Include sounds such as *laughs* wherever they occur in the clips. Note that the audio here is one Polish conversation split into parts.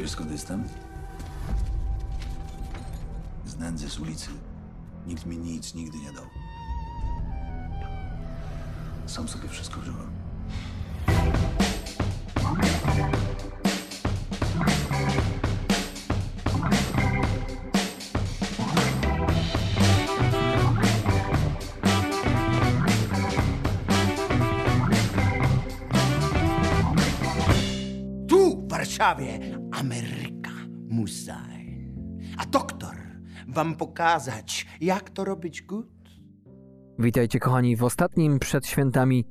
Wiesz skąd jestem? Z nędzy, z ulicy. Nikt mi nic nigdy nie dał. Sam sobie wszystko wziąłem. Tu, w Warszawie, Ameryka Musain. A doktor wam pokazać, jak to robić good? Witajcie kochani w ostatnim przed świętami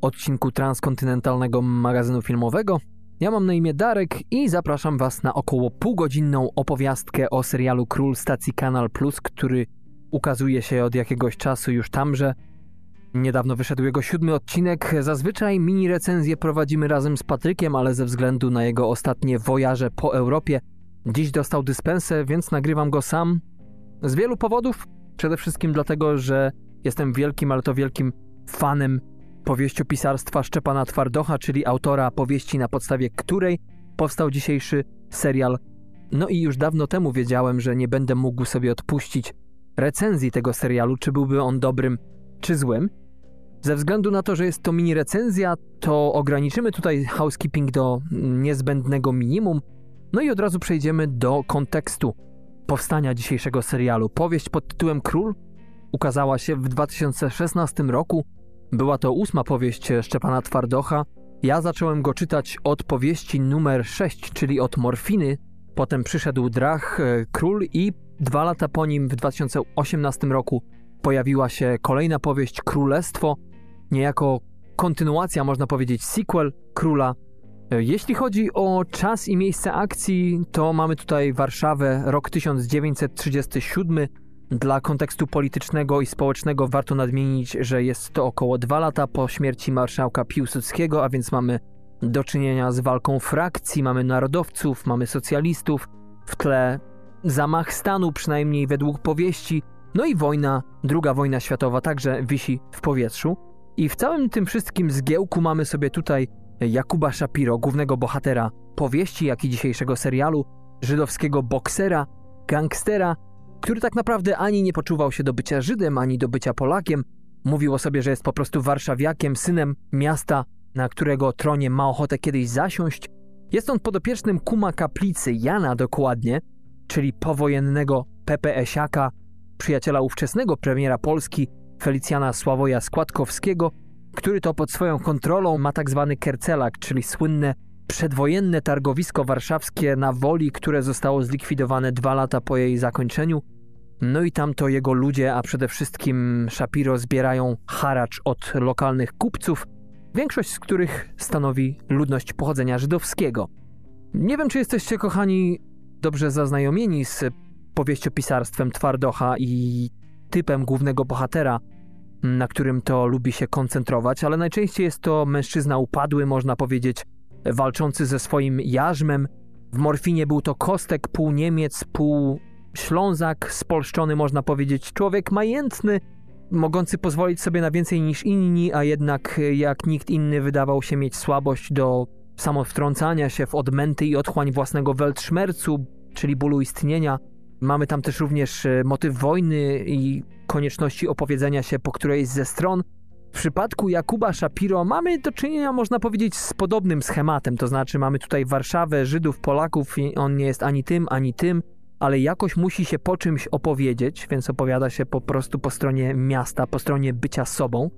odcinku transkontynentalnego magazynu filmowego. Ja mam na imię Darek i zapraszam Was na około półgodzinną opowiastkę o serialu Król stacji Kanal Plus, który ukazuje się od jakiegoś czasu już tamże. Niedawno wyszedł jego siódmy odcinek. Zazwyczaj mini recenzję prowadzimy razem z Patrykiem, ale ze względu na jego ostatnie wojaże po Europie, dziś dostał dyspensę, więc nagrywam go sam. Z wielu powodów. Przede wszystkim dlatego, że jestem wielkim, ale to wielkim fanem powieściopisarstwa Szczepana Twardocha, czyli autora powieści, na podstawie której powstał dzisiejszy serial. No i już dawno temu wiedziałem, że nie będę mógł sobie odpuścić recenzji tego serialu, czy byłby on dobrym, czy złym. Ze względu na to, że jest to mini recenzja, to ograniczymy tutaj housekeeping do niezbędnego minimum. No i od razu przejdziemy do kontekstu powstania dzisiejszego serialu. Powieść pod tytułem Król ukazała się w 2016 roku. Była to ósma powieść Szczepana Twardocha. Ja zacząłem go czytać od powieści numer 6, czyli od Morfiny. Potem przyszedł Drach, e, Król i dwa lata po nim, w 2018 roku, pojawiła się kolejna powieść Królestwo, niejako kontynuacja, można powiedzieć, sequel Króla. E, Jeśli chodzi o czas i miejsce akcji, to mamy tutaj Warszawę, rok 1937. Dla kontekstu politycznego i społecznego warto nadmienić, że jest to około dwa lata po śmierci marszałka Piłsudskiego, a więc mamy do czynienia z walką frakcji, mamy narodowców, mamy socjalistów, w tle zamach stanu, przynajmniej według powieści, no i wojna, druga wojna światowa także wisi w powietrzu. I w całym tym wszystkim zgiełku mamy sobie tutaj Jakuba Shapiro, głównego bohatera powieści, jak i dzisiejszego serialu, żydowskiego boksera, gangstera, który tak naprawdę ani nie poczuwał się do bycia Żydem, ani do bycia Polakiem. Mówił o sobie, że jest po prostu warszawiakiem, synem miasta, na którego tronie ma ochotę kiedyś zasiąść. Jest on podopiecznym kuma kaplicy Jana dokładnie, czyli powojennego PPS-iaka, przyjaciela ówczesnego premiera Polski Felicjana Sławoja Składkowskiego, który to pod swoją kontrolą ma tak zwany Kercelak, czyli słynne przedwojenne targowisko warszawskie na Woli, które zostało zlikwidowane dwa lata po jej zakończeniu. No i tam to jego ludzie, a przede wszystkim Shapiro zbierają haracz od lokalnych kupców, większość z których stanowi ludność pochodzenia żydowskiego. Nie wiem, czy jesteście, kochani, dobrze zaznajomieni z powieściopisarstwem Twardocha i typem głównego bohatera, na którym to lubi się koncentrować, ale najczęściej jest to mężczyzna upadły, można powiedzieć, walczący ze swoim jarzmem. W Morfinie był to Kostek, pół Niemiec, pół Ślązak, spolszczony, można powiedzieć, człowiek majętny, mogący pozwolić sobie na więcej niż inni, a jednak jak nikt inny wydawał się mieć słabość do samowtrącania się w odmęty i otchłań własnego weltszmercu, czyli bólu istnienia. Mamy tam też również e, motyw wojny i konieczności opowiedzenia się po którejś ze stron. W przypadku Jakuba Shapiro mamy do czynienia, można powiedzieć, z podobnym schematem, to znaczy mamy tutaj Warszawę, Żydów, Polaków, on nie jest ani tym, ani tym, ale jakoś musi się po czymś opowiedzieć, więc opowiada się po prostu po stronie miasta, po stronie bycia sobą.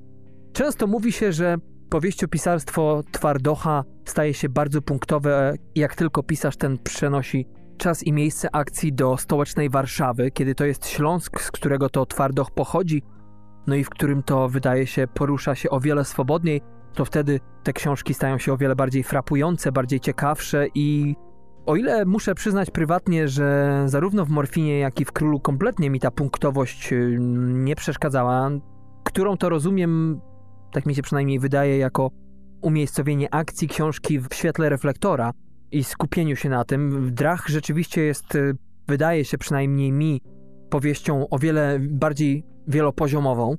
Często mówi się, że powieściopisarstwo Twardocha staje się bardzo punktowe, jak tylko pisarz ten przenosi czas i miejsce akcji do stołecznej Warszawy, kiedy to jest Śląsk, z którego to Twardoch pochodzi, no i w którym to wydaje się porusza się o wiele swobodniej, to wtedy te książki stają się o wiele bardziej frapujące, bardziej ciekawsze i o ile muszę przyznać prywatnie, że zarówno w Morfinie, jak i w Królu kompletnie mi ta punktowość y, nie przeszkadzała, którą to rozumiem, tak mi się przynajmniej wydaje, jako umiejscowienie akcji książki w świetle reflektora i skupieniu się na tym. Drach rzeczywiście jest, y, wydaje się przynajmniej mi, powieścią o wiele bardziej wielopoziomową.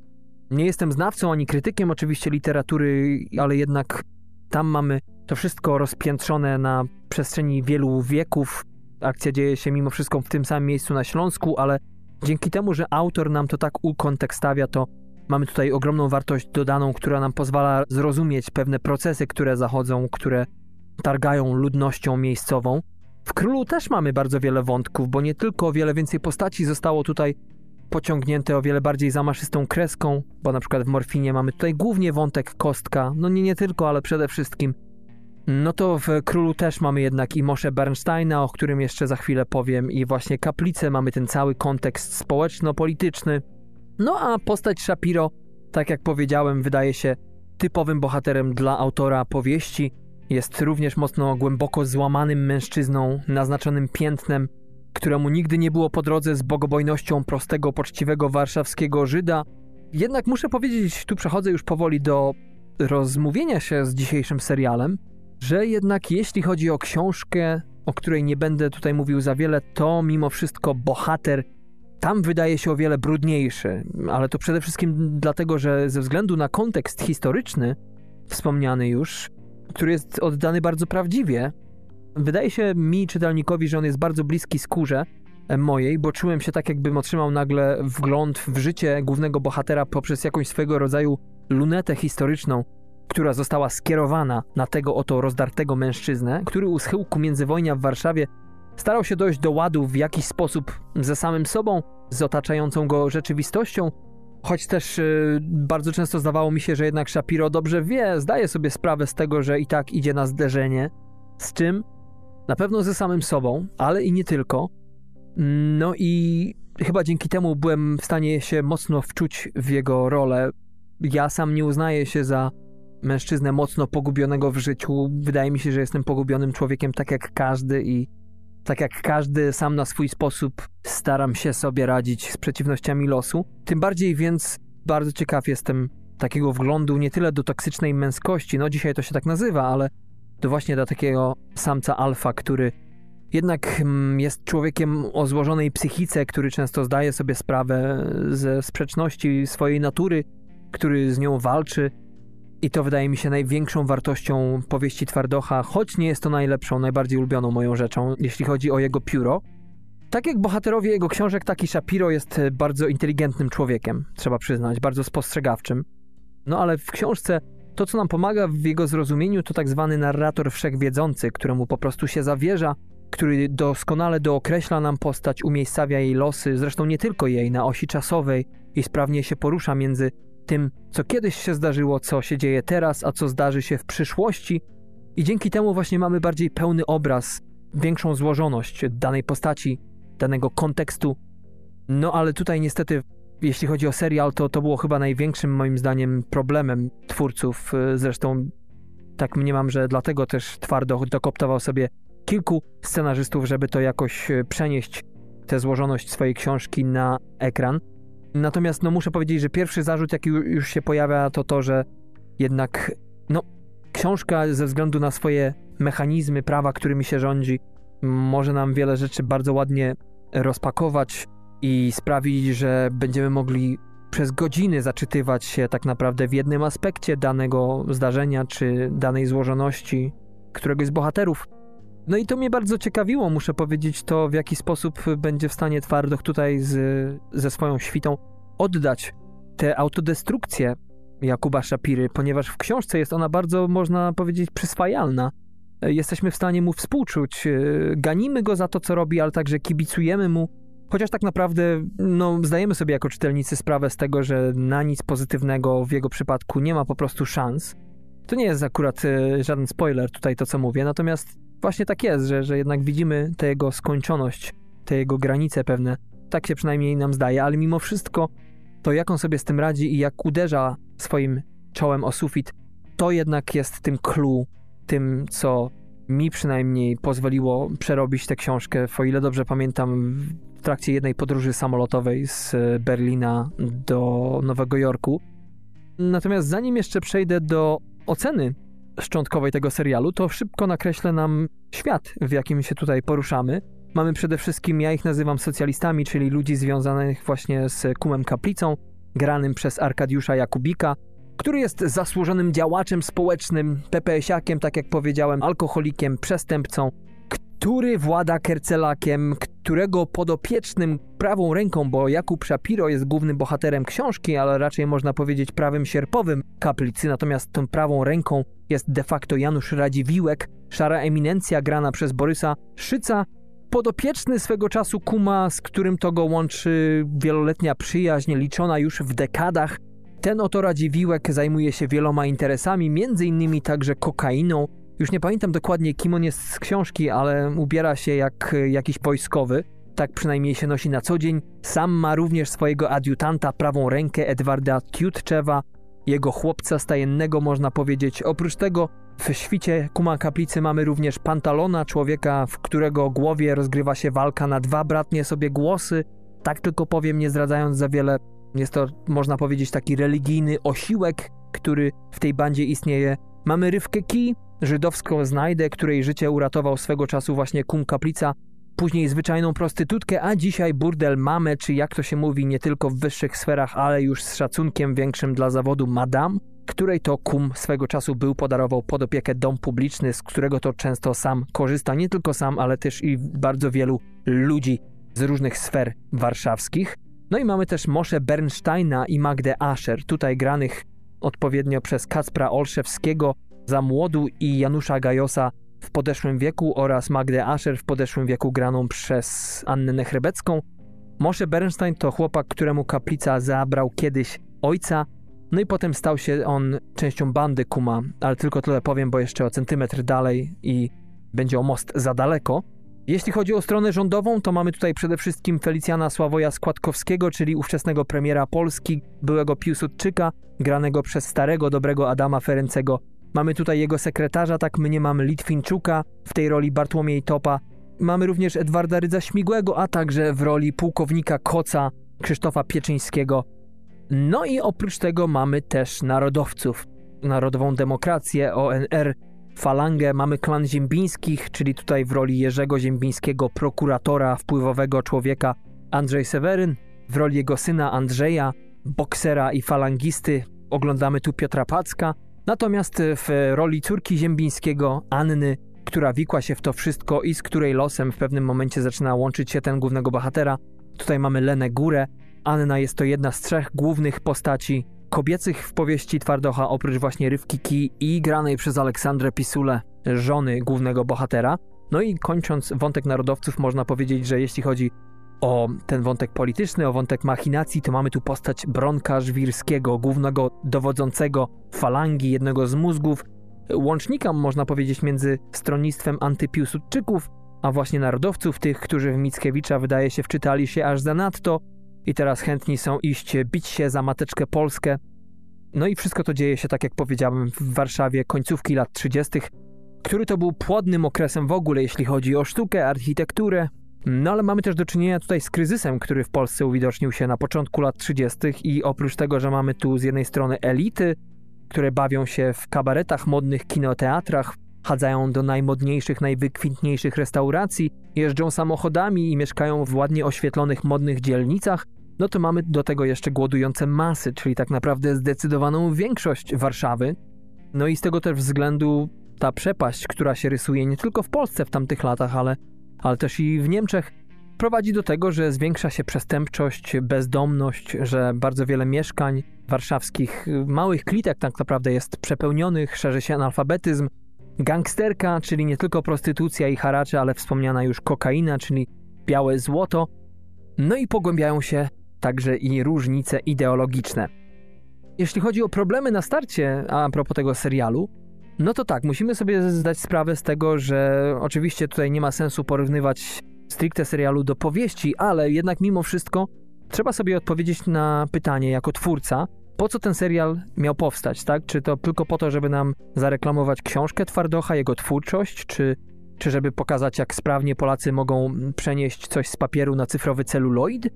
Nie jestem znawcą ani krytykiem oczywiście literatury, ale jednak tam mamy To wszystko rozpiętrzone na przestrzeni wielu wieków. Akcja dzieje się mimo wszystko w tym samym miejscu na Śląsku, ale dzięki temu, że autor nam to tak ukontekstawia, to mamy tutaj ogromną wartość dodaną, która nam pozwala zrozumieć pewne procesy, które zachodzą, które targają ludnością miejscową. W Królu też mamy bardzo wiele wątków, bo nie tylko o wiele więcej postaci zostało tutaj pociągnięte o wiele bardziej zamaszystą kreską, bo na przykład w Morfinie mamy tutaj głównie wątek kostka, no nie, nie tylko, ale przede wszystkim. No to w Królu też mamy jednak i Moshe Bernsteina, o którym jeszcze za chwilę powiem, i właśnie kaplicę, mamy ten cały kontekst społeczno-polityczny. No a postać Shapiro, tak jak powiedziałem, wydaje się typowym bohaterem dla autora powieści. Jest również mocno głęboko złamanym mężczyzną, naznaczonym piętnem, któremu nigdy nie było po drodze z bogobojnością prostego, poczciwego warszawskiego Żyda. Jednak muszę powiedzieć, tu przechodzę już powoli do rozmówienia się z dzisiejszym serialem, że jednak jeśli chodzi o książkę, o której nie będę tutaj mówił za wiele, to mimo wszystko bohater tam wydaje się o wiele brudniejszy, ale to przede wszystkim dlatego, że ze względu na kontekst historyczny, wspomniany już, który jest oddany bardzo prawdziwie, wydaje się mi, czytelnikowi, że on jest bardzo bliski skórze e, mojej, bo czułem się tak, jakbym otrzymał nagle wgląd w życie głównego bohatera poprzez jakąś swego rodzaju lunetę historyczną, która została skierowana na tego oto rozdartego mężczyznę, który u schyłku międzywojnia w Warszawie starał się dojść do ładu w jakiś sposób ze samym sobą, z otaczającą go rzeczywistością, choć też yy, bardzo często zdawało mi się, że jednak Shapiro dobrze wie, zdaje sobie sprawę z tego, że i tak idzie na zderzenie. Z czym? Na pewno ze samym sobą, ale i nie tylko. No i chyba dzięki temu byłem w stanie się mocno wczuć w jego rolę. Ja sam nie uznaję się za mężczyznę mocno pogubionego w życiu. Wydaje mi się, że jestem pogubionym człowiekiem tak jak każdy i tak jak każdy sam na swój sposób staram się sobie radzić z przeciwnościami losu. Tym bardziej więc bardzo ciekaw jestem takiego wglądu nie tyle do toksycznej męskości, no dzisiaj to się tak nazywa, ale do właśnie do takiego samca alfa, który jednak mm, jest człowiekiem o złożonej psychice, który często zdaje sobie sprawę ze sprzeczności swojej natury, który z nią walczy, i to wydaje mi się największą wartością powieści Twardocha, choć nie jest to najlepszą, najbardziej ulubioną moją rzeczą, jeśli chodzi o jego pióro. Tak jak bohaterowie jego książek, taki Shapiro jest bardzo inteligentnym człowiekiem, trzeba przyznać, bardzo spostrzegawczym. No ale w książce to, co nam pomaga w jego zrozumieniu, to tak zwany narrator wszechwiedzący, któremu po prostu się zawierza, który doskonale dookreśla nam postać, umiejscawia jej losy, zresztą nie tylko jej, na osi czasowej i sprawnie się porusza między tym, co kiedyś się zdarzyło, co się dzieje teraz, a co zdarzy się w przyszłości. I dzięki temu właśnie mamy bardziej pełny obraz, większą złożoność danej postaci, danego kontekstu. No ale tutaj niestety, jeśli chodzi o serial, to to było chyba największym moim zdaniem problemem twórców. Zresztą tak mniemam, że dlatego też twardo dokoptował sobie kilku scenarzystów, żeby to jakoś przenieść, tę złożoność swojej książki na ekran. Natomiast no, muszę powiedzieć, że pierwszy zarzut, jaki już się pojawia, to to, że jednak no, książka ze względu na swoje mechanizmy, prawa, którymi się rządzi, może nam wiele rzeczy bardzo ładnie rozpakować i sprawić, że będziemy mogli przez godziny zaczytywać się tak naprawdę w jednym aspekcie danego zdarzenia czy danej złożoności któregoś z bohaterów. No i to mnie bardzo ciekawiło, muszę powiedzieć, to w jaki sposób będzie w stanie Twardoch tutaj z, ze swoją świtą oddać tę autodestrukcję Jakuba Szapiry, ponieważ w książce jest ona bardzo, można powiedzieć, przyswajalna. Jesteśmy w stanie mu współczuć, ganimy go za to, co robi, ale także kibicujemy mu, chociaż tak naprawdę no, zdajemy sobie jako czytelnicy sprawę z tego, że na nic pozytywnego w jego przypadku nie ma po prostu szans. To nie jest akurat e, żaden spoiler tutaj to, co mówię, natomiast właśnie tak jest, że, że jednak widzimy tę jego skończoność, te jego granice pewne. Tak się przynajmniej nam zdaje, ale mimo wszystko to, jak on sobie z tym radzi i jak uderza swoim czołem o sufit, to jednak jest tym clue, tym, co mi przynajmniej pozwoliło przerobić tę książkę. O ile dobrze pamiętam, w trakcie jednej podróży samolotowej z Berlina do Nowego Jorku. Natomiast zanim jeszcze przejdę do oceny szczątkowej tego serialu, to szybko nakreślę nam świat, w jakim się tutaj poruszamy. Mamy przede wszystkim, ja ich nazywam socjalistami, czyli ludzi związanych właśnie z Kumem Kaplicą, granym przez Arkadiusza Jakubika. który jest zasłużonym działaczem społecznym, PPS-iakiem, tak jak powiedziałem, alkoholikiem, przestępcą, który włada kercelakiem, którego podopiecznym prawą ręką, bo Jakub Shapiro jest głównym bohaterem książki, ale raczej można powiedzieć prawym sierpowym kaplicy, natomiast tą prawą ręką jest de facto Janusz Radziwiłek, szara eminencja grana przez Borysa Szyca, podopieczny swego czasu kuma, z którym to go łączy wieloletnia przyjaźń, liczona już w dekadach. Ten oto Radziwiłek zajmuje się wieloma interesami, między innymi także kokainą. Już nie pamiętam dokładnie, kim on jest z książki, ale ubiera się jak jakiś wojskowy. Tak przynajmniej się nosi na co dzień. Sam ma również swojego adiutanta, prawą rękę Edwarda Tjutczewa, jego chłopca stajennego, można powiedzieć. Oprócz tego w świcie Kuma Kaplicy mamy również Pantalona, człowieka, w którego głowie rozgrywa się walka na dwa bratnie sobie głosy. Tak tylko powiem, nie zdradzając za wiele, jest to, można powiedzieć, taki religijny osiłek, który w tej bandzie istnieje. Mamy Rywkę Ki, żydowską znajdę, której życie uratował swego czasu właśnie Kum Kaplica, później zwyczajną prostytutkę, a dzisiaj burdel mamę, czy jak to się mówi, nie tylko w wyższych sferach, ale już z szacunkiem większym dla zawodu madame, której to kum swego czasu był, podarował pod opiekę dom publiczny, z którego to często sam korzysta, nie tylko sam, ale też i bardzo wielu ludzi z różnych sfer warszawskich. No i mamy też Mosze Bernsteina i Magdę Ascher, tutaj granych odpowiednio przez Kacpra Olszewskiego za młodu i Janusza Gajosa w podeszłym wieku oraz Magdę Ascher w podeszłym wieku graną przez Annę Nechrebecką. Moshe Bernstein to chłopak, któremu kaplica zabrał kiedyś ojca, no i potem stał się on częścią bandy Kuma, ale tylko tyle powiem, bo jeszcze o centymetr dalej i będzie o most za daleko. Jeśli chodzi o stronę rządową, to mamy tutaj przede wszystkim Felicjana Sławoja Składkowskiego, czyli ówczesnego premiera Polski, byłego Piłsudczyka, granego przez starego, dobrego Adama Ferencego. Mamy tutaj jego sekretarza, tak my nie mamy Litwinczuka, w tej roli Bartłomiej Topa. Mamy również Edwarda Rydza Śmigłego, a także w roli pułkownika Koca Krzysztofa Pieczyńskiego. No i oprócz tego mamy też narodowców. Narodową Demokrację, ONR, Falangę, mamy klan Ziembińskich, czyli tutaj w roli Jerzego Ziembińskiego, prokuratora, wpływowego człowieka Andrzej Seweryn, w roli jego syna Andrzeja, boksera i falangisty oglądamy tu Piotra Packa, natomiast w roli córki Ziembińskiego, Anny, która wikła się w to wszystko i z której losem w pewnym momencie zaczyna łączyć się ten głównego bohatera, tutaj mamy Lenę Górę, Anna jest to jedna z trzech głównych postaci kobiecych w powieści Twardocha, oprócz właśnie Rywki Ki i granej przez Aleksandrę Pisule, żony głównego bohatera. No i kończąc wątek narodowców, można powiedzieć, że jeśli chodzi o ten wątek polityczny, o wątek machinacji, to mamy tu postać Bronka Żwirskiego, głównego dowodzącego falangi, jednego z mózgów, łącznika, można powiedzieć, między stronnictwem antypiłsudczyków, a właśnie narodowców, tych, którzy w Mickiewicza wydaje się wczytali się aż zanadto, i teraz chętni są iść bić się za mateczkę Polskę. No i wszystko to dzieje się, tak jak powiedziałem, w Warszawie końcówki lat 30., który to był płodnym okresem w ogóle, jeśli chodzi o sztukę, architekturę. No ale mamy też do czynienia tutaj z kryzysem, który w Polsce uwidocznił się na początku lat 30. i oprócz tego, że mamy tu z jednej strony elity, które bawią się w kabaretach, modnych kinoteatrach, chadzają do najmodniejszych, najwykwintniejszych restauracji, jeżdżą samochodami i mieszkają w ładnie oświetlonych, modnych dzielnicach, no to mamy do tego jeszcze głodujące masy, czyli tak naprawdę zdecydowaną większość Warszawy. No i z tego też względu ta przepaść, która się rysuje nie tylko w Polsce w tamtych latach, ale, ale też i w Niemczech, prowadzi do tego, że zwiększa się przestępczość, bezdomność, że bardzo wiele mieszkań warszawskich, małych klitek tak naprawdę jest przepełnionych, szerzy się analfabetyzm, gangsterka, czyli nie tylko prostytucja i haracze, ale wspomniana już kokaina, czyli białe złoto, no i pogłębiają się także i różnice ideologiczne. Jeśli chodzi o problemy na starcie, a propos tego serialu, no to tak, musimy sobie zdać sprawę z tego, że oczywiście tutaj nie ma sensu porównywać stricte serialu do powieści, ale jednak mimo wszystko trzeba sobie odpowiedzieć na pytanie jako twórca, po co ten serial miał powstać, tak? Czy to tylko po to, żeby nam zareklamować książkę Twardocha, jego twórczość, czy, czy żeby pokazać, jak sprawnie Polacy mogą przenieść coś z papieru na cyfrowy celuloid?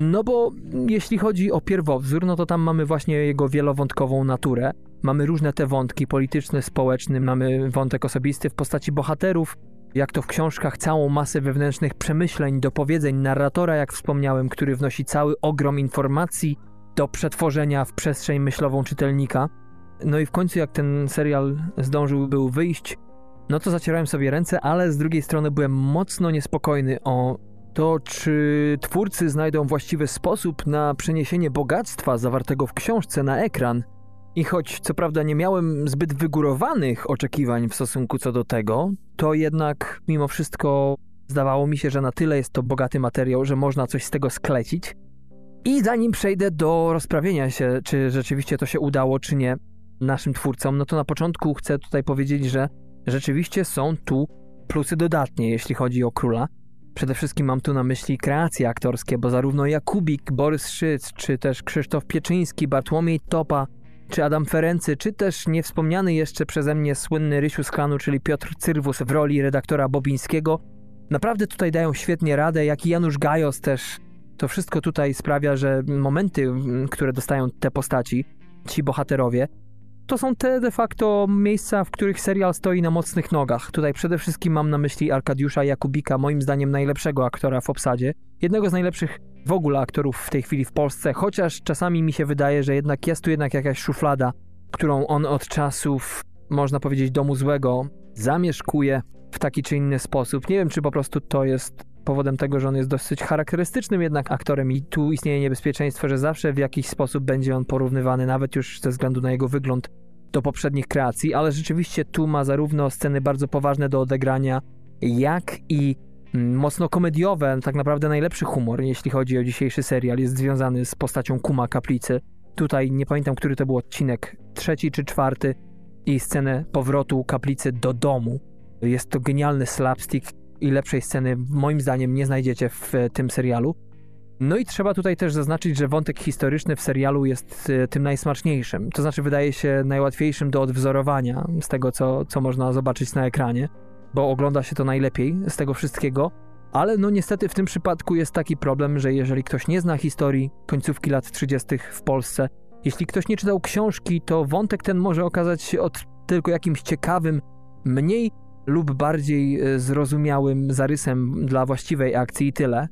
No bo jeśli chodzi o pierwowzór, no to tam mamy właśnie jego wielowątkową naturę. Mamy różne te wątki polityczne, społeczne, mamy wątek osobisty w postaci bohaterów, jak to w książkach, całą masę wewnętrznych przemyśleń, dopowiedzeń narratora, jak wspomniałem, który wnosi cały ogrom informacji do przetworzenia w przestrzeń myślową czytelnika. No i w końcu, jak ten serial zdążył był wyjść, no to zacierałem sobie ręce, ale z drugiej strony byłem mocno niespokojny o to, czy twórcy znajdą właściwy sposób na przeniesienie bogactwa zawartego w książce na ekran. I choć co prawda nie miałem zbyt wygórowanych oczekiwań w stosunku co do tego, to jednak mimo wszystko zdawało mi się, że na tyle jest to bogaty materiał, że można coś z tego sklecić. I zanim przejdę do rozprawienia się, czy rzeczywiście to się udało, czy nie, naszym twórcom, no to na początku chcę tutaj powiedzieć, że rzeczywiście są tu plusy dodatnie, jeśli chodzi o króla. Przede wszystkim mam tu na myśli kreacje aktorskie, bo zarówno Jakubik, Borys Szyc, czy też Krzysztof Pieczyński, Bartłomiej Topa, czy Adam Ferency, czy też niewspomniany jeszcze przeze mnie słynny Rysiu z klanu, czyli Piotr Cyrwus w roli redaktora Bobińskiego, naprawdę tutaj dają świetnie radę, jak i Janusz Gajos też. To wszystko tutaj sprawia, że momenty, które dostają te postaci, ci bohaterowie, to są te de facto miejsca, w których serial stoi na mocnych nogach. Tutaj przede wszystkim mam na myśli Arkadiusza Jakubika, moim zdaniem najlepszego aktora w obsadzie. Jednego z najlepszych w ogóle aktorów w tej chwili w Polsce, chociaż czasami mi się wydaje, że jednak jest tu jednak jakaś szuflada, którą on od czasów, można powiedzieć, domu złego zamieszkuje w taki czy inny sposób. Nie wiem, czy po prostu to jest powodem tego, że on jest dosyć charakterystycznym jednak aktorem i tu istnieje niebezpieczeństwo, że zawsze w jakiś sposób będzie on porównywany, nawet już ze względu na jego wygląd, do poprzednich kreacji, ale rzeczywiście tu ma zarówno sceny bardzo poważne do odegrania, jak i mm, mocno komediowe, tak naprawdę najlepszy humor, jeśli chodzi o dzisiejszy serial, jest związany z postacią Kuma Kaplicy. Tutaj nie pamiętam, który to był odcinek, trzeci czy czwarty, i scenę powrotu kaplicy do domu. Jest to genialny slapstick, i lepszej sceny moim zdaniem nie znajdziecie w e, tym serialu. No i trzeba tutaj też zaznaczyć, że wątek historyczny w serialu jest e, tym najsmaczniejszym. To znaczy wydaje się najłatwiejszym do odwzorowania z tego, co, co można zobaczyć na ekranie, bo ogląda się to najlepiej z tego wszystkiego. Ale no niestety w tym przypadku jest taki problem, że jeżeli ktoś nie zna historii końcówki lat 30. w Polsce, jeśli ktoś nie czytał książki, to wątek ten może okazać się od tylko jakimś ciekawym, mniej lub bardziej e, zrozumiałym zarysem dla właściwej akcji i tyle.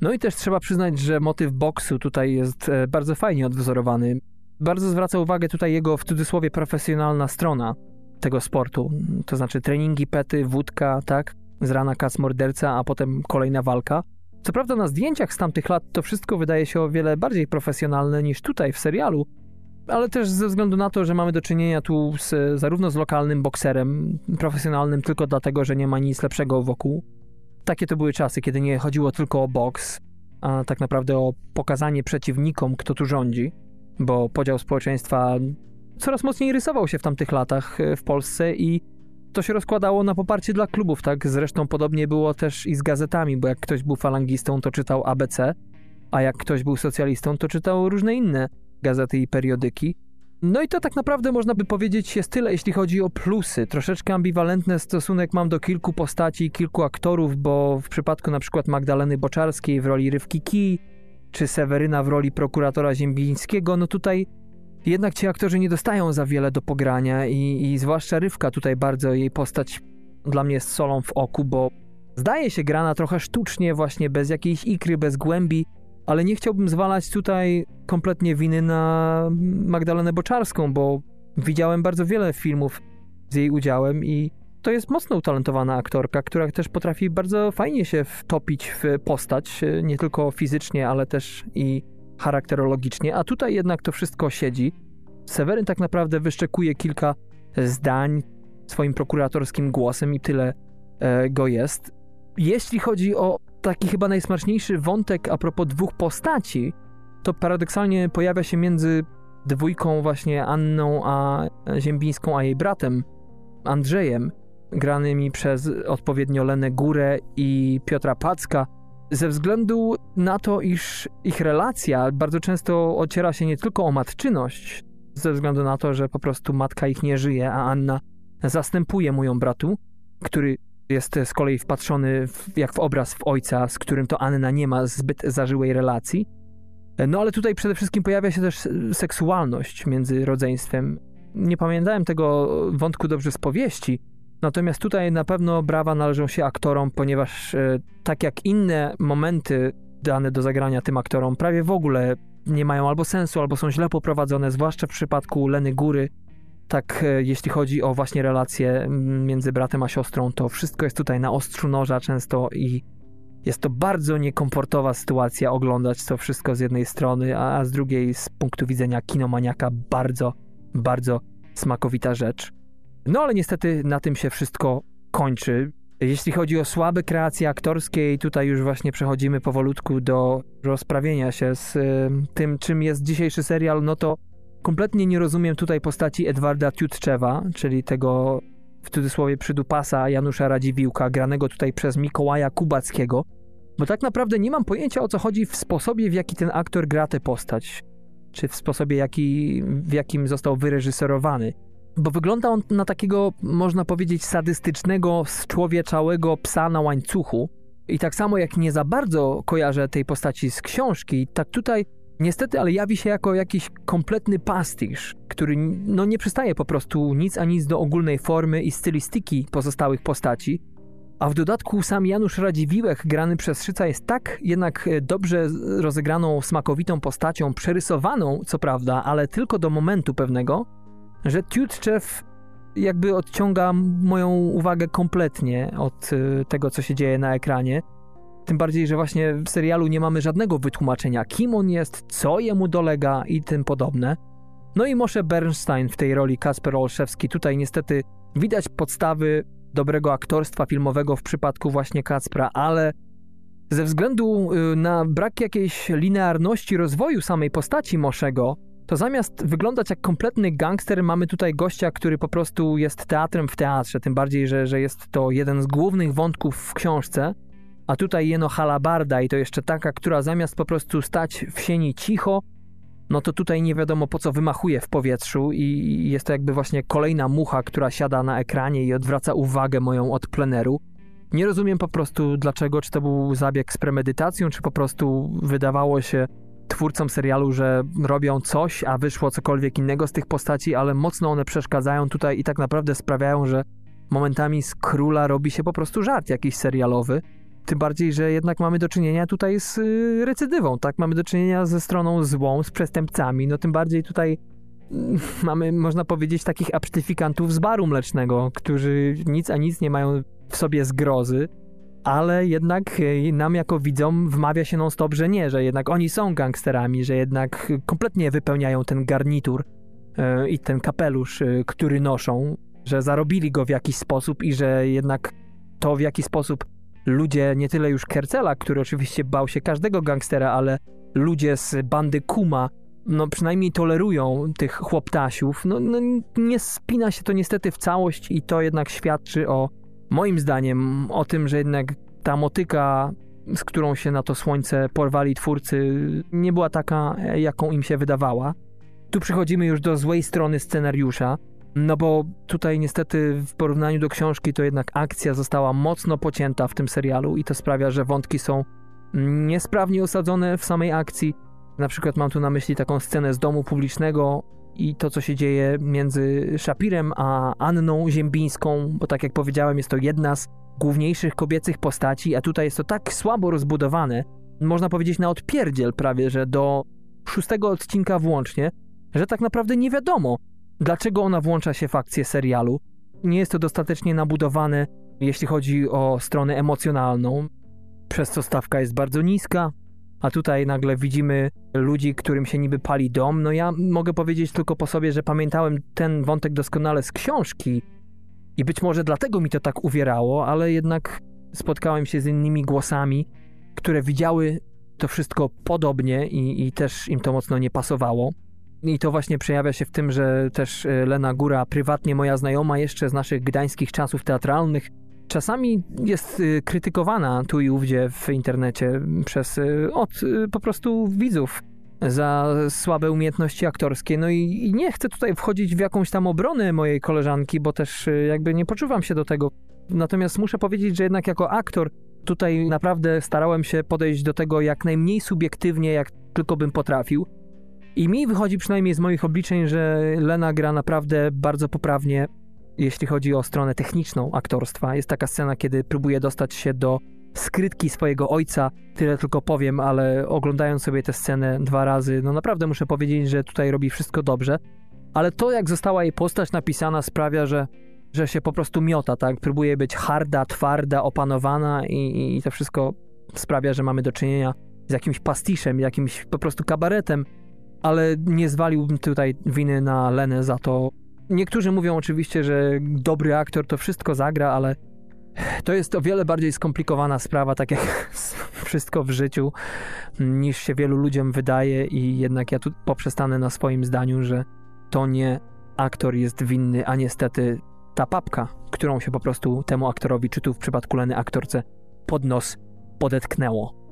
No i też trzeba przyznać, że motyw boksu tutaj jest e, bardzo fajnie odwzorowany. Bardzo zwraca uwagę tutaj jego w cudzysłowie profesjonalna strona tego sportu. To znaczy treningi, pety, wódka, tak? Z rana kac morderca, a potem kolejna walka. Co prawda na zdjęciach z tamtych lat to wszystko wydaje się o wiele bardziej profesjonalne niż tutaj w serialu, ale też ze względu na to, że mamy do czynienia tu z, zarówno z lokalnym bokserem, profesjonalnym tylko dlatego, że nie ma nic lepszego wokół. Takie to były czasy, kiedy nie chodziło tylko o boks, a tak naprawdę o pokazanie przeciwnikom, kto tu rządzi, bo podział społeczeństwa coraz mocniej rysował się w tamtych latach e, w Polsce i to się rozkładało na poparcie dla klubów, tak? Zresztą podobnie było też i z gazetami, bo jak ktoś był falangistą, to czytał ABC, a jak ktoś był socjalistą, to czytał różne inne gazety i periodyki. No i to tak naprawdę można by powiedzieć jest tyle, jeśli chodzi o plusy. Troszeczkę ambiwalentny stosunek mam do kilku postaci kilku aktorów, bo w przypadku na przykład Magdaleny Boczarskiej w roli Rywki Kij, czy Seweryna w roli prokuratora Ziembińskiego, no tutaj jednak ci aktorzy nie dostają za wiele do pogrania i, i zwłaszcza Rywka tutaj bardzo jej postać dla mnie jest solą w oku, bo zdaje się grana trochę sztucznie, właśnie bez jakiejś ikry, bez głębi, ale nie chciałbym zwalać tutaj kompletnie winy na Magdalenę Boczarską, bo widziałem bardzo wiele filmów z jej udziałem i to jest mocno utalentowana aktorka, która też potrafi bardzo fajnie się wtopić w postać, nie tylko fizycznie, ale też i charakterologicznie, a tutaj jednak to wszystko siedzi. Seweryn tak naprawdę wyszczekuje kilka zdań swoim prokuratorskim głosem i tyle e, go jest. Jeśli chodzi o taki chyba najsmaczniejszy wątek a propos dwóch postaci, to paradoksalnie pojawia się między dwójką właśnie Anną a Ziembińską, a jej bratem Andrzejem, granymi przez odpowiednio Lenę Górę i Piotra Packa, ze względu na to, iż ich relacja bardzo często ociera się nie tylko o matczyność, ze względu na to, że po prostu matka ich nie żyje, a Anna zastępuje moją bratu, który jest z kolei wpatrzony w, jak w obraz w ojca, z którym to Anna nie ma zbyt zażyłej relacji. No ale tutaj przede wszystkim pojawia się też seksualność między rodzeństwem. Nie pamiętałem tego wątku dobrze z powieści, natomiast tutaj na pewno brawa należą się aktorom, ponieważ e, tak jak inne momenty dane do zagrania tym aktorom prawie w ogóle nie mają albo sensu, albo są źle poprowadzone, zwłaszcza w przypadku Leny Góry, tak e, jeśli chodzi o właśnie relacje między bratem a siostrą, to wszystko jest tutaj na ostrzu noża często i jest to bardzo niekomfortowa sytuacja oglądać to wszystko z jednej strony, a z drugiej z punktu widzenia kinomaniaka bardzo, bardzo smakowita rzecz. No ale niestety na tym się wszystko kończy. Jeśli chodzi o słabe kreacje aktorskie, i tutaj już właśnie przechodzimy powolutku do rozprawienia się z y, tym, czym jest dzisiejszy serial, no to kompletnie nie rozumiem tutaj postaci Edwarda Tiutczewa, czyli tego w cudzysłowie przydupasa Janusza Radziwiłka, granego tutaj przez Mikołaja Kubackiego, bo tak naprawdę nie mam pojęcia o co chodzi w sposobie, w jaki ten aktor gra tę postać, czy w sposobie, jaki, w jakim został wyreżyserowany. Bo wygląda on na takiego, można powiedzieć, sadystycznego, człowieczałego psa na łańcuchu. I tak samo jak nie za bardzo kojarzę tej postaci z książki, tak tutaj niestety, ale jawi się jako jakiś kompletny pastisz, który no nie przystaje po prostu nic a nic do ogólnej formy i stylistyki pozostałych postaci, a w dodatku sam Janusz Radziwiłek, grany przez Szyca, jest tak jednak e, dobrze rozegraną, smakowitą postacią, przerysowaną, co prawda, ale tylko do momentu pewnego, że Tutczew jakby odciąga moją uwagę kompletnie od e, tego, co się dzieje na ekranie. Tym bardziej, że właśnie w serialu nie mamy żadnego wytłumaczenia, kim on jest, co jemu dolega i tym podobne. No i Moshe Bernstein w tej roli Kasper Olszewski. Tutaj niestety widać podstawy dobrego aktorstwa filmowego w przypadku właśnie Kacpra, ale ze względu y, na brak jakiejś linearności rozwoju samej postaci Moszego, to zamiast wyglądać jak kompletny gangster, mamy tutaj gościa, który po prostu jest teatrem w teatrze, tym bardziej, że, że jest to jeden z głównych wątków w książce, a tutaj jeno halabarda i to jeszcze taka, która zamiast po prostu stać w sieni cicho, no to tutaj nie wiadomo po co wymachuje w powietrzu i jest to jakby właśnie kolejna mucha, która siada na ekranie i odwraca uwagę moją od pleneru. Nie rozumiem po prostu dlaczego, czy to był zabieg z premedytacją, czy po prostu wydawało się twórcom serialu, że robią coś, a wyszło cokolwiek innego z tych postaci, ale mocno one przeszkadzają tutaj i tak naprawdę sprawiają, że momentami z króla robi się po prostu żart jakiś serialowy. Tym bardziej, że jednak mamy do czynienia tutaj z y, recydywą, tak? Mamy do czynienia ze stroną złą, z przestępcami. No tym bardziej tutaj mm, mamy, można powiedzieć, takich absztyfikantów z baru mlecznego, którzy nic a nic nie mają w sobie zgrozy, ale jednak y, nam jako widzom wmawia się non-stop, że nie, że jednak oni są gangsterami, że jednak kompletnie wypełniają ten garnitur yy, i ten kapelusz, który noszą, że zarobili go w jakiś sposób i że jednak to w jaki sposób ludzie, nie tyle już Kercela, który oczywiście bał się każdego gangstera, ale ludzie z bandy Kuma, no przynajmniej tolerują tych chłoptasiów, no, no nie spina się to niestety w całość i to jednak świadczy o, moim zdaniem, o tym, że jednak ta motyka, z którą się na to słońce porwali twórcy, nie była taka, jaką im się wydawała. Tu przechodzimy już do złej strony scenariusza, no bo tutaj niestety w porównaniu do książki to jednak akcja została mocno pocięta w tym serialu i to sprawia, że wątki są niesprawnie osadzone w samej akcji. Na przykład mam tu na myśli taką scenę z domu publicznego i to, co się dzieje między Szapirem a Anną Ziembińską, bo tak jak powiedziałem, jest to jedna z główniejszych kobiecych postaci, a tutaj jest to tak słabo rozbudowane, można powiedzieć na odpierdziel prawie, że do szóstego odcinka włącznie, że tak naprawdę nie wiadomo, Dlaczego ona włącza się w akcję serialu? Nie jest to dostatecznie nabudowane, jeśli chodzi o stronę emocjonalną, przez co stawka jest bardzo niska, a tutaj nagle widzimy ludzi, którym się niby pali dom. No ja mogę powiedzieć tylko po sobie, że pamiętałem ten wątek doskonale z książki i być może dlatego mi to tak uwierało, ale jednak spotkałem się z innymi głosami, które widziały to wszystko podobnie i, i też im to mocno nie pasowało. I to właśnie przejawia się w tym, że też e, Lena Góra, prywatnie moja znajoma jeszcze z naszych gdańskich czasów teatralnych, czasami jest e, krytykowana tu i ówdzie w internecie przez e, od po prostu widzów za słabe umiejętności aktorskie. No i, i, nie chcę tutaj wchodzić w jakąś tam obronę mojej koleżanki, bo też jakby nie poczuwam się do tego. Natomiast muszę powiedzieć, że jednak jako aktor tutaj naprawdę starałem się podejść do tego jak najmniej subiektywnie, jak tylko bym potrafił. I mi wychodzi przynajmniej z moich obliczeń, że Lena gra naprawdę bardzo poprawnie, jeśli chodzi o stronę techniczną aktorstwa. Jest taka scena, kiedy próbuje dostać się do skrytki swojego ojca. Tyle tylko powiem, ale oglądając sobie tę scenę dwa razy, no naprawdę muszę powiedzieć, że tutaj robi wszystko dobrze. ale to, jak została jej postać napisana, sprawia, że, że się po prostu miota, tak? Próbuje być harda, twarda, opanowana i, i to wszystko sprawia, że mamy do czynienia z jakimś pastiszem, jakimś po prostu kabaretem, ale nie zwaliłbym tutaj winy na Lenę za to. Niektórzy mówią oczywiście, że dobry aktor to wszystko zagra, ale to jest o wiele bardziej skomplikowana sprawa, tak jak *laughs* wszystko w życiu, niż się wielu ludziom wydaje i jednak ja tu poprzestanę na swoim zdaniu, że to nie aktor jest winny, a niestety ta papka, którą się po prostu temu aktorowi, czy tu w przypadku Leny aktorce, pod nos podetknęło.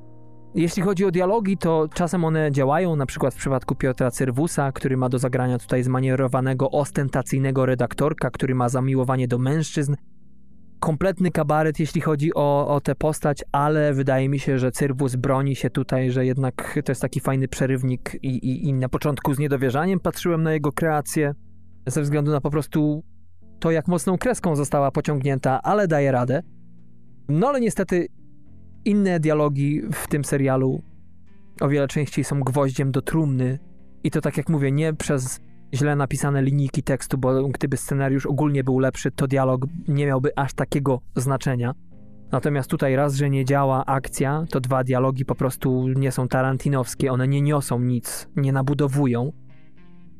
Jeśli chodzi o dialogi, to czasem one działają, na przykład w przypadku Piotra Cyrwusa, który ma do zagrania tutaj zmanierowanego, ostentacyjnego redaktorka, który ma zamiłowanie do mężczyzn. Kompletny kabaret, jeśli chodzi o, o tę postać, ale wydaje mi się, że Cyrwus broni się tutaj, że jednak to jest taki fajny przerywnik i, i, i na początku z niedowierzaniem patrzyłem na jego kreację, ze względu na po prostu to, jak mocną kreską została pociągnięta, ale daje radę. No ale niestety inne dialogi w tym serialu o wiele częściej są gwoździem do trumny i to tak jak mówię, nie przez źle napisane linijki tekstu, bo gdyby scenariusz ogólnie był lepszy, to dialog nie miałby aż takiego znaczenia. Natomiast tutaj raz, że nie działa akcja, to dwa dialogi po prostu nie są tarantinowskie, one nie niosą nic, nie nabudowują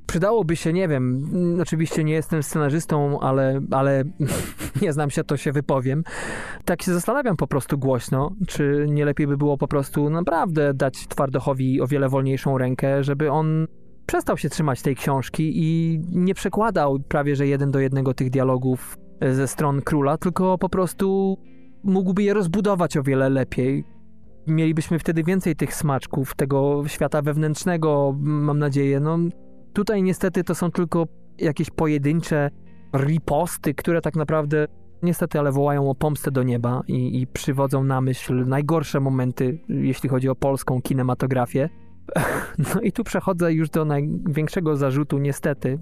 przydałoby się, nie wiem, oczywiście nie jestem scenarzystą, ale, ale *laughs* nie znam się, to się wypowiem. Tak się zastanawiam po prostu głośno, czy nie lepiej by było po prostu naprawdę dać Twardochowi o wiele wolniejszą rękę, żeby on przestał się trzymać tej książki i nie przekładał prawie że jeden do jednego tych dialogów ze stron króla, tylko po prostu mógłby je rozbudować o wiele lepiej. Mielibyśmy wtedy więcej tych smaczków, tego świata wewnętrznego, mam nadzieję. No, Tutaj niestety to są tylko jakieś pojedyncze riposty, które tak naprawdę niestety, ale wołają o pomstę do nieba i, i przywodzą na myśl najgorsze momenty, jeśli chodzi o polską kinematografię. *laughs* No i tu przechodzę już do największego zarzutu, niestety,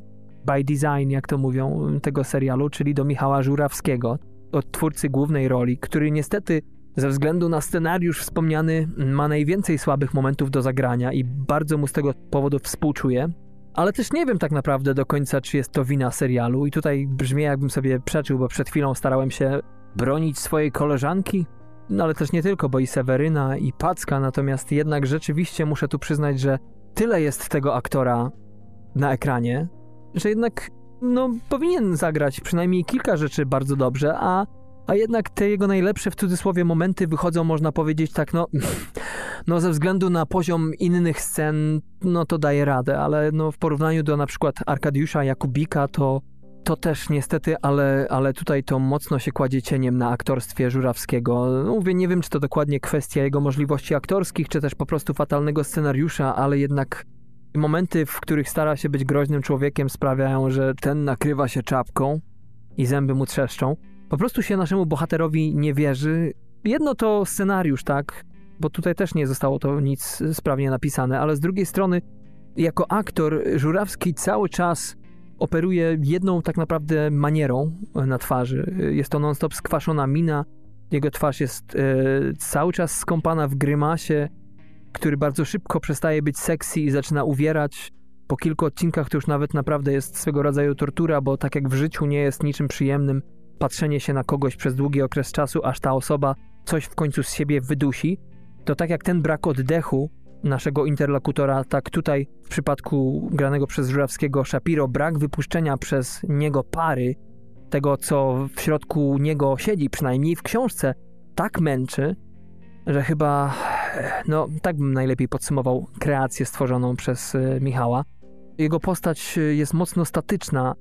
by design, jak to mówią, tego serialu, czyli do Michała Żurawskiego, od twórcy głównej roli, który niestety ze względu na scenariusz wspomniany ma najwięcej słabych momentów do zagrania i bardzo mu z tego powodu współczuję. Ale też nie wiem tak naprawdę do końca, czy jest to wina serialu. I tutaj brzmi, jakbym sobie przeczył, bo przed chwilą starałem się bronić swojej koleżanki. No ale też nie tylko, bo i Seweryna, i Packa. Natomiast jednak rzeczywiście muszę tu przyznać, że tyle jest tego aktora na ekranie, że jednak no, powinien zagrać przynajmniej kilka rzeczy bardzo dobrze, a a jednak te jego najlepsze w cudzysłowie momenty wychodzą, można powiedzieć, tak, no, no ze względu na poziom innych scen, no to daje radę, ale no w porównaniu do na przykład Arkadiusza Jakubika, to, to też niestety, ale, ale tutaj to mocno się kładzie cieniem na aktorstwie Żurawskiego. No, mówię, nie wiem, czy to dokładnie kwestia jego możliwości aktorskich, czy też po prostu fatalnego scenariusza, ale jednak momenty, w których stara się być groźnym człowiekiem, sprawiają, że ten nakrywa się czapką i zęby mu trzeszczą. Po prostu się naszemu bohaterowi nie wierzy. Jedno to scenariusz, tak? Bo tutaj też nie zostało to nic sprawnie napisane, ale z drugiej strony, jako aktor, Żurawski cały czas operuje jedną tak naprawdę manierą na twarzy. Jest to non-stop skwaszona mina. Jego twarz jest e, cały czas skąpana w grymasie, który bardzo szybko przestaje być sexy i zaczyna uwierać. Po kilku odcinkach to już nawet naprawdę jest swego rodzaju tortura, bo tak jak w życiu nie jest niczym przyjemnym, patrzenie się na kogoś przez długi okres czasu, aż ta osoba coś w końcu z siebie wydusi, to tak jak ten brak oddechu naszego interlokutora, tak tutaj w przypadku granego przez Żurawskiego Shapiro, brak wypuszczenia przez niego pary, tego co w środku niego siedzi, przynajmniej w książce, tak męczy, że chyba, no tak bym najlepiej podsumował kreację stworzoną przez e, Michała. Jego postać jest mocno statyczna,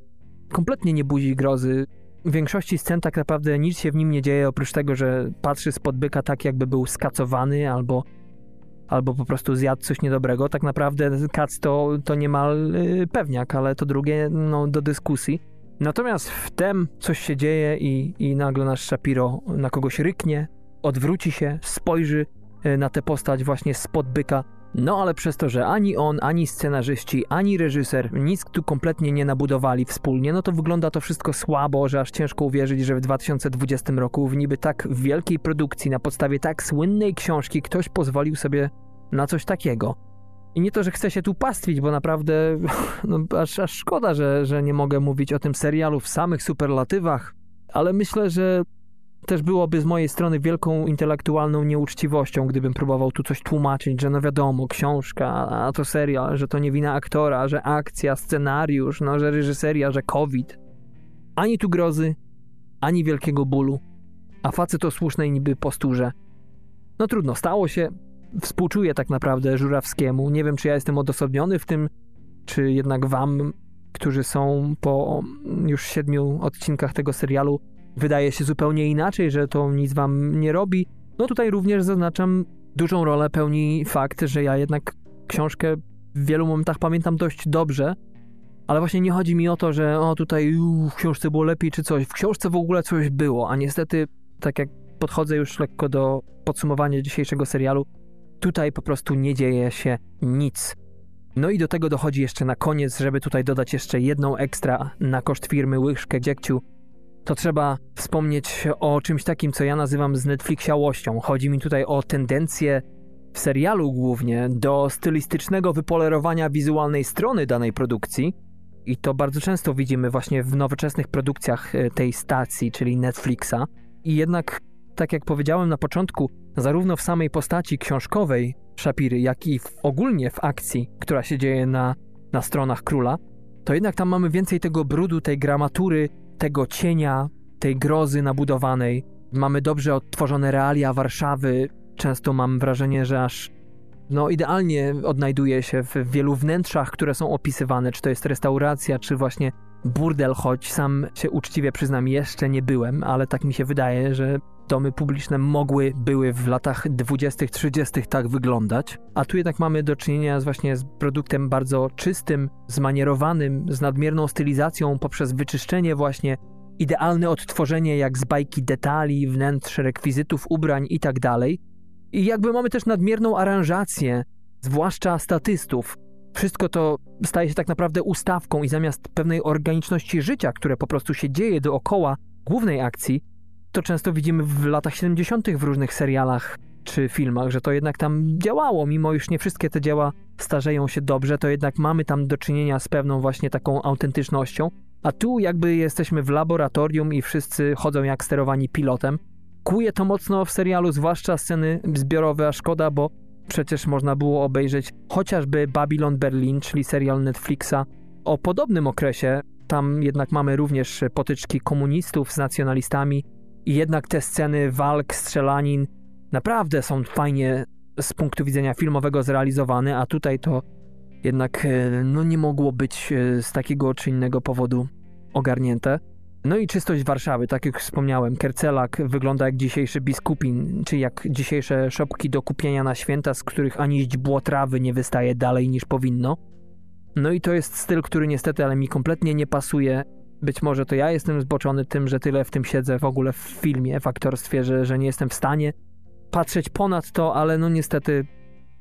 kompletnie nie budzi grozy, w większości scen tak naprawdę nic się w nim nie dzieje, oprócz tego, że patrzy spod byka tak, jakby był skacowany albo, albo po prostu zjadł coś niedobrego. Tak naprawdę kac to, to niemal yy, pewniak, ale to drugie no, do dyskusji. Natomiast wtem coś się dzieje i, i nagle nasz Shapiro na kogoś ryknie, odwróci się, spojrzy y, na tę postać właśnie spod byka no ale przez to, że ani on, ani scenarzyści, ani reżyser nic tu kompletnie nie nabudowali wspólnie, no to wygląda to wszystko słabo, że aż ciężko uwierzyć, że w 2020 roku w niby tak wielkiej produkcji, na podstawie tak słynnej książki ktoś pozwolił sobie na coś takiego. I nie to, że chcę się tu pastwić, bo naprawdę *laughs* no, aż, aż szkoda, że, że nie mogę mówić o tym serialu w samych superlatywach, ale myślę, że też byłoby z mojej strony wielką intelektualną nieuczciwością, gdybym próbował tu coś tłumaczyć, że no wiadomo, książka, a to serial, że to nie wina aktora, że akcja, scenariusz, no że reżyseria, że COVID. Ani tu grozy, ani wielkiego bólu, a facet o słusznej niby posturze. No trudno, stało się. Współczuję tak naprawdę Żurawskiemu. Nie wiem, czy ja jestem odosobniony w tym, czy jednak wam, którzy są po już siedmiu odcinkach tego serialu, wydaje się zupełnie inaczej, że to nic wam nie robi. No tutaj również zaznaczam, dużą rolę pełni fakt, że ja jednak książkę w wielu momentach pamiętam dość dobrze, ale właśnie nie chodzi mi o to, że o tutaj uu, w książce było lepiej czy coś. W książce w ogóle coś było, a niestety, tak jak podchodzę już lekko do podsumowania dzisiejszego serialu, tutaj po prostu nie dzieje się nic. No i do tego dochodzi jeszcze na koniec, żeby tutaj dodać jeszcze jedną ekstra na koszt firmy łyżkę dziegciu, to trzeba wspomnieć o czymś takim, co ja nazywam z Netflixiałością. Chodzi mi tutaj o tendencję w serialu głównie do stylistycznego wypolerowania wizualnej strony danej produkcji. I to bardzo często widzimy właśnie w nowoczesnych produkcjach e, tej stacji, czyli Netflixa. I jednak, tak jak powiedziałem na początku, zarówno w samej postaci książkowej Shapiry, jak i w, ogólnie w akcji, która się dzieje na, na stronach króla, to jednak tam mamy więcej tego brudu, tej gramatury, tego cienia, tej grozy nabudowanej. Mamy dobrze odtworzone realia Warszawy. Często mam wrażenie, że aż no, idealnie odnajduje się w wielu wnętrzach, które są opisywane, czy to jest restauracja, czy właśnie burdel, choć sam się uczciwie przyznam, jeszcze nie byłem, ale tak mi się wydaje, że domy publiczne mogły, były w latach 20., 30. tak wyglądać. A tu jednak mamy do czynienia z właśnie z produktem bardzo czystym, zmanierowanym, z nadmierną stylizacją poprzez wyczyszczenie właśnie idealne odtworzenie jak z bajki detali, wnętrz, rekwizytów, ubrań i tak. I jakby mamy też nadmierną aranżację, zwłaszcza statystów. Wszystko to staje się tak naprawdę ustawką i zamiast pewnej organiczności życia, które po prostu się dzieje dookoła głównej akcji, to często widzimy w latach 70. w różnych serialach czy filmach, że to jednak tam działało, mimo już nie wszystkie te dzieła starzeją się dobrze, to jednak mamy tam do czynienia z pewną właśnie taką autentycznością, a tu jakby jesteśmy w laboratorium i wszyscy chodzą jak sterowani pilotem. Kuje to mocno w serialu, zwłaszcza sceny zbiorowe, a szkoda, bo przecież można było obejrzeć chociażby Babylon Berlin, czyli serial Netflixa o podobnym okresie. Tam jednak mamy również potyczki komunistów z nacjonalistami, i jednak te sceny walk, strzelanin naprawdę są fajnie z punktu widzenia filmowego zrealizowane, a tutaj to jednak e, no, nie mogło być e, z takiego czy innego powodu ogarnięte. No i czystość Warszawy, tak jak wspomniałem, Kercelak wygląda jak dzisiejszy biskupin, czy jak dzisiejsze szopki do kupienia na święta, z których ani źdźbło trawy nie wystaje dalej niż powinno. No i to jest styl, który niestety, ale mi kompletnie nie pasuje być może to ja jestem zboczony tym, że tyle w tym siedzę w ogóle w filmie, w aktorstwie, że, że nie jestem w stanie patrzeć ponad to, ale no niestety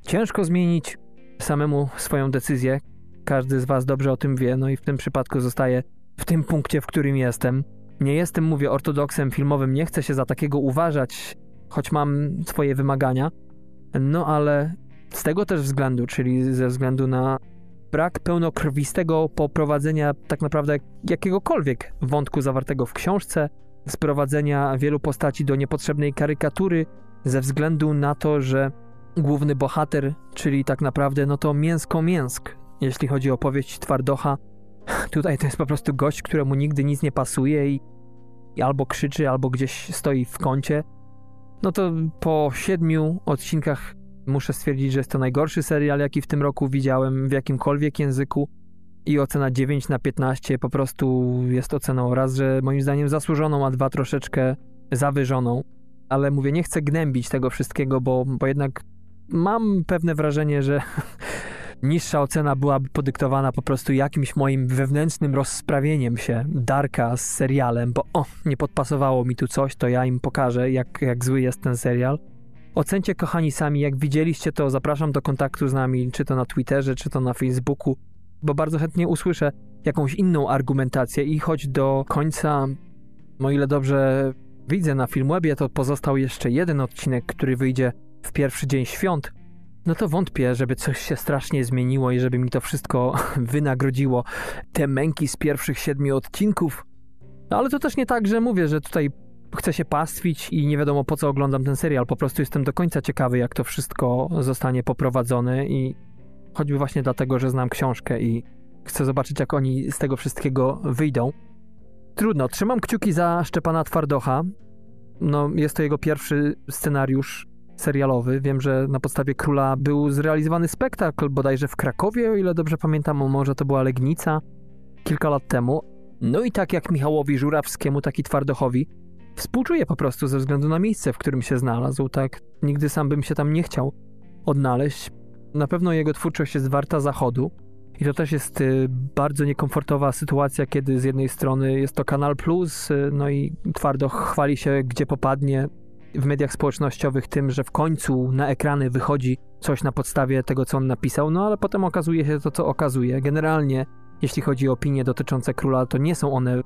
ciężko zmienić samemu swoją decyzję. Każdy z Was dobrze o tym wie, no i w tym przypadku zostaję w tym punkcie, w którym jestem. Nie jestem, mówię, ortodoksem filmowym, nie chcę się za takiego uważać, choć mam swoje wymagania. No ale z tego też względu, czyli ze względu na brak pełnokrwistego poprowadzenia tak naprawdę jakiegokolwiek wątku zawartego w książce, sprowadzenia wielu postaci do niepotrzebnej karykatury, ze względu na to, że główny bohater, czyli tak naprawdę no to mięsko-mięsk, jeśli chodzi o powieść Twardocha, *laughs* tutaj to jest po prostu gość, któremu nigdy nic nie pasuje i, i albo krzyczy, albo gdzieś stoi w kącie. No to po siedmiu odcinkach Muszę stwierdzić, że jest to najgorszy serial, jaki w tym roku widziałem w jakimkolwiek języku. I ocena 9 na 15 po prostu jest oceną raz, że moim zdaniem zasłużoną, a dwa troszeczkę zawyżoną. Ale mówię, nie chcę gnębić tego wszystkiego, bo, bo jednak mam pewne wrażenie, że *laughs* niższa ocena byłaby podyktowana po prostu jakimś moim wewnętrznym rozsprawieniem się Darka z serialem, bo o, nie podpasowało mi tu coś, to ja im pokażę, jak, jak zły jest ten serial. Ocencie, kochani, sami, jak widzieliście to, zapraszam do kontaktu z nami, czy to na Twitterze, czy to na Facebooku, bo bardzo chętnie usłyszę jakąś inną argumentację. I choć do końca, o ile dobrze widzę na Filmwebie, to pozostał jeszcze jeden odcinek, który wyjdzie w pierwszy dzień świąt, no to wątpię, żeby coś się strasznie zmieniło i żeby mi to wszystko *laughs* wynagrodziło. Te męki z pierwszych siedmiu odcinków. No ale to też nie tak, że mówię, że tutaj chcę się pastwić i nie wiadomo po co oglądam ten serial. Po prostu jestem do końca ciekawy, jak to wszystko zostanie poprowadzone i choćby właśnie dlatego, że znam książkę i chcę zobaczyć, jak oni z tego wszystkiego wyjdą. Trudno, trzymam kciuki za Szczepana Twardocha. No, jest to jego pierwszy scenariusz serialowy. Wiem, że na podstawie Króla był zrealizowany spektakl bodajże w Krakowie, o ile dobrze pamiętam, może to była Legnica kilka lat temu. No i tak jak Michałowi Żurawskiemu, tak i Twardochowi, współczuję po prostu ze względu na miejsce, w którym się znalazł. Tak, nigdy sam bym się tam nie chciał odnaleźć. Na pewno jego twórczość jest warta zachodu. I to też jest y, bardzo niekomfortowa sytuacja, kiedy z jednej strony jest to Kanal Plus, y, no i twardo chwali się, gdzie popadnie w mediach społecznościowych tym, że w końcu na ekrany wychodzi coś na podstawie tego, co on napisał, no ale potem okazuje się to, co okazuje. Generalnie, jeśli chodzi o opinie dotyczące króla, to nie są one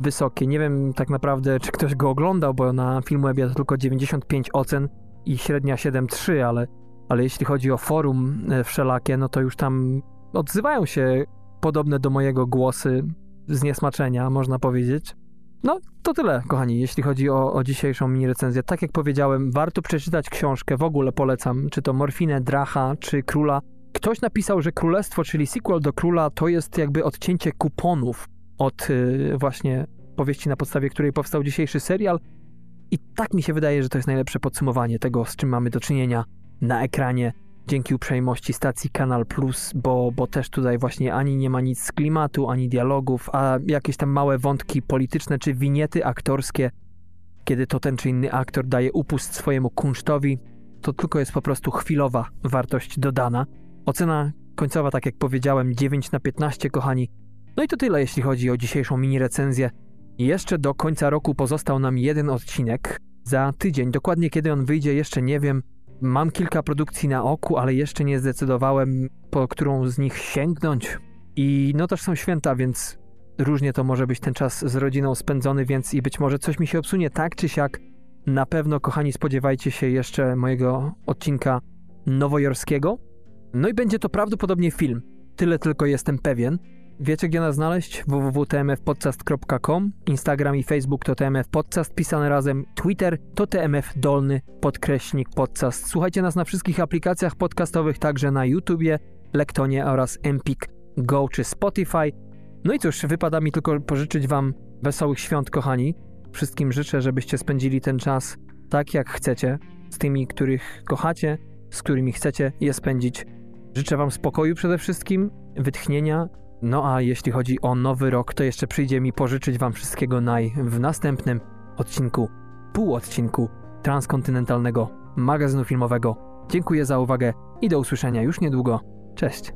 wysokie. Nie wiem tak naprawdę, czy ktoś go oglądał, bo na Filmwebie to tylko 95 ocen i średnia 7,3, ale, ale jeśli chodzi o forum e, wszelakie, no to już tam odzywają się podobne do mojego głosy zniesmaczenia, można powiedzieć. No, to tyle, kochani, jeśli chodzi o, o dzisiejszą mini recenzję. Tak jak powiedziałem, warto przeczytać książkę, w ogóle polecam, czy to Morfinę, Dracha, czy Króla. Ktoś napisał, że Królestwo, czyli sequel do Króla, to jest jakby odcięcie kuponów od y, właśnie powieści, na podstawie której powstał dzisiejszy serial. I tak mi się wydaje, że to jest najlepsze podsumowanie tego, z czym mamy do czynienia na ekranie dzięki uprzejmości stacji Kanal Plus, bo, bo też tutaj właśnie ani nie ma nic z klimatu, ani dialogów, a jakieś tam małe wątki polityczne czy winiety aktorskie, kiedy to ten czy inny aktor daje upust swojemu kunsztowi, to tylko jest po prostu chwilowa wartość dodana. Ocena końcowa, tak jak powiedziałem, 9 na 15, kochani. No i to tyle, jeśli chodzi o dzisiejszą mini recenzję. Jeszcze do końca roku pozostał nam jeden odcinek. Za tydzień, dokładnie kiedy on wyjdzie, jeszcze nie wiem. Mam kilka produkcji na oku, ale jeszcze nie zdecydowałem, po którą z nich sięgnąć. I no też są święta, więc różnie to może być ten czas z rodziną spędzony, więc i być może coś mi się obsunie tak czy siak. Na pewno, kochani, spodziewajcie się jeszcze mojego odcinka nowojorskiego. No i będzie to prawdopodobnie film. Tyle tylko jestem pewien. Wiecie, gdzie nas znaleźć? www.tmfpodcast.com Instagram i Facebook to TMF Podcast pisane razem. Twitter to TMF dolny podkreśnik podcast. Słuchajcie nas na wszystkich aplikacjach podcastowych, także na YouTubie, Lektonie oraz Empik Go czy Spotify. No i cóż, wypada mi tylko pożyczyć Wam wesołych świąt, kochani. Wszystkim życzę, żebyście spędzili ten czas tak, jak chcecie, z tymi, których kochacie, z którymi chcecie je spędzić. Życzę Wam spokoju przede wszystkim, wytchnienia no a jeśli chodzi o nowy rok, to jeszcze przyjdzie mi pożyczyć Wam wszystkiego naj w następnym odcinku, półodcinku transkontynentalnego magazynu filmowego. Dziękuję za uwagę i do usłyszenia już niedługo. Cześć!